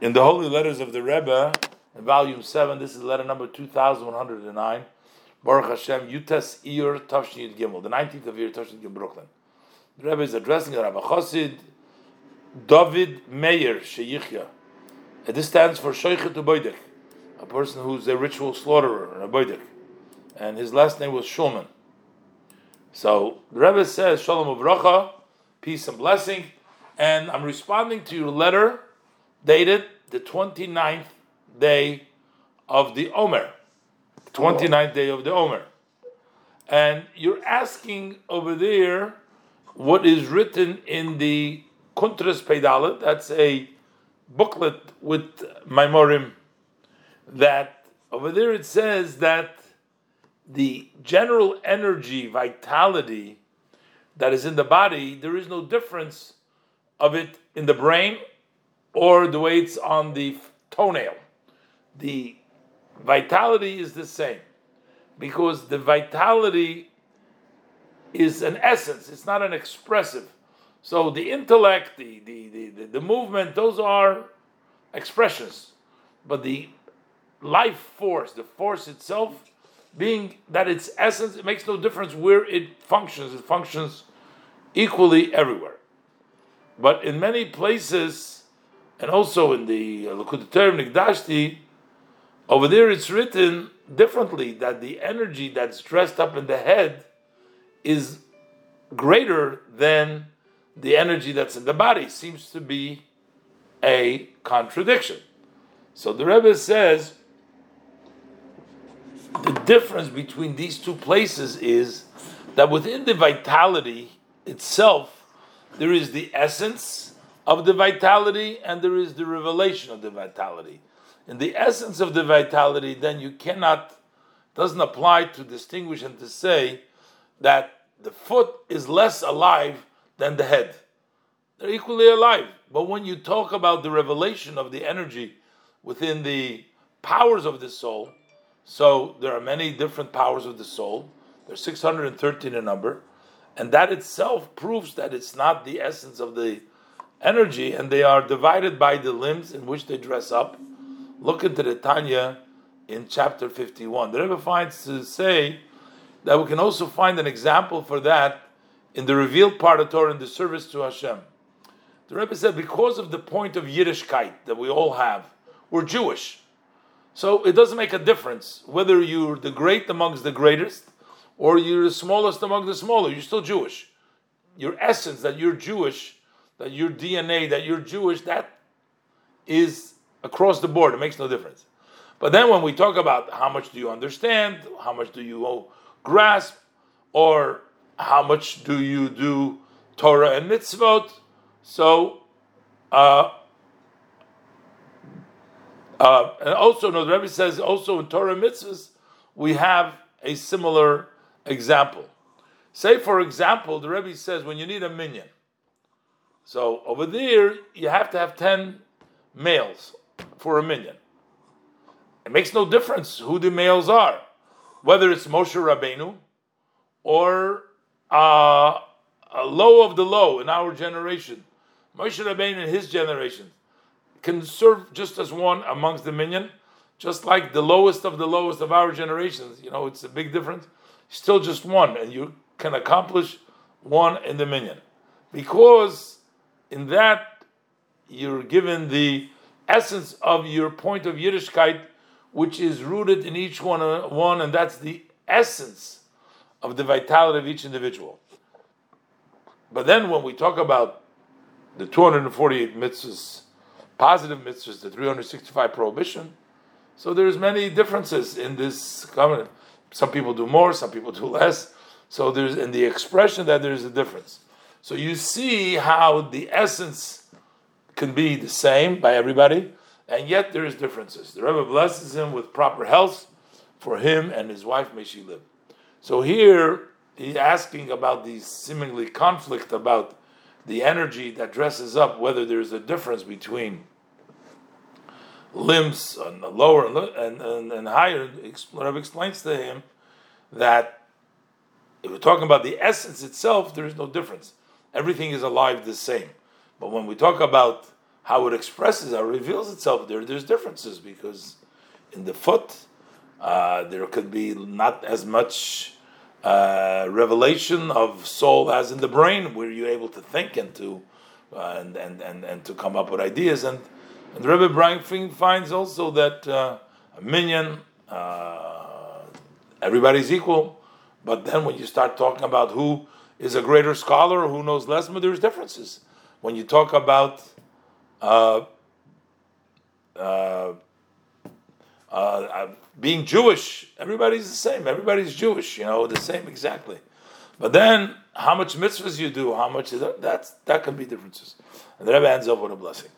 in the Holy Letters of the Rebbe, in volume 7, this is letter number 2109, Baruch Hashem, Yutas Iyar Tavshin Gimel, the 19th of year Tavshin Gimel, Brooklyn. The Rebbe is addressing Rabbi Chosid David Meir Sheyichya. And this stands for Shoichet Uboidek, a person who's a ritual slaughterer, a Boidek. And his last name was Shulman. So the Rebbe says, Shalom Uvracha, peace and blessing. And I'm responding to your letter dated the 29th day of the Omer. 29th day of the Omer. And you're asking over there what is written in the Kuntras Peidalet, that's a booklet with Maimorim, that over there it says that the general energy, vitality that is in the body, there is no difference of it in the brain or the it's on the toenail. The vitality is the same because the vitality is an essence, it's not an expressive. So the intellect, the, the, the, the movement, those are expressions. But the life force, the force itself, being that its essence, it makes no difference where it functions. It functions equally everywhere. But in many places, and also in the uh, Likkutei Torah Nikdashti, over there it's written differently that the energy that's dressed up in the head is greater than the energy that's in the body. Seems to be a contradiction. So the Rebbe says the difference between these two places is that within the vitality itself, there is the essence of the vitality and there is the revelation of the vitality. In the essence of the vitality, then you cannot, doesn't apply to distinguish and to say that the foot is less alive than the head. They're equally alive. But when you talk about the revelation of the energy within the powers of the soul, so there are many different powers of the soul. There's 613 in number, and that itself proves that it's not the essence of the energy, and they are divided by the limbs in which they dress up. Look into the Tanya in chapter 51. The Rebbe finds to say that we can also find an example for that in the revealed part of Torah in the service to Hashem. The Rebbe said, because of the point of Yiddishkeit that we all have, we're Jewish. So it doesn't make a difference whether you're the great amongst the greatest or you're the smallest among the smaller. You're still Jewish. Your essence that you're Jewish, that your DNA, that you're Jewish, that is across the board. It makes no difference. But then when we talk about how much do you understand, how much do you grasp, or how much do you do Torah and mitzvot, so uh, uh, and also, no, the Rebbe says also in Torah mitzvahs we have a similar example. Say, for example, the Rebbe says when you need a minyan. So over there you have to have ten males for a minyan. It makes no difference who the males are, whether it's Moshe Rabbeinu or uh, a low of the low in our generation, Moshe Rabbeinu in his generation can serve just as one amongst the minyan, just like the lowest of the lowest of our generations. You know, it's a big difference. Still just one, and you can accomplish one in the minyan. Because in that you're given the essence of your point of Yiddishkeit, which is rooted in each one, one and that's the essence of the vitality of each individual. But then when we talk about the 248 mitzvahs positive mitzvahs, the 365 prohibition. So there's many differences in this covenant. Some people do more, some people do less. So there's in the expression that there's a difference. So you see how the essence can be the same by everybody, and yet there is differences. The Rebbe blesses him with proper health for him and his wife. May she live. So here he's asking about the seemingly conflict about the energy that dresses up, whether there's a difference between limbs and the lower and, and, and higher, Rabbi explains to him that if we're talking about the essence itself, there is no difference. Everything is alive the same. But when we talk about how it expresses, how it reveals itself, there there's differences because in the foot uh, there could be not as much uh, revelation of soul as in the brain, where you're able to think and to uh, and, and, and and to come up with ideas. And, and Rebbe Brian finds also that uh, a minyan, uh, everybody's equal, but then when you start talking about who is a greater scholar, who knows less, but there's differences. When you talk about uh, uh, uh, being Jewish, everybody's the same. Everybody's Jewish, you know, the same exactly. But then, how much mitzvahs you do, how much is that, that's that can be differences. And the Rebbe ends up with a blessing.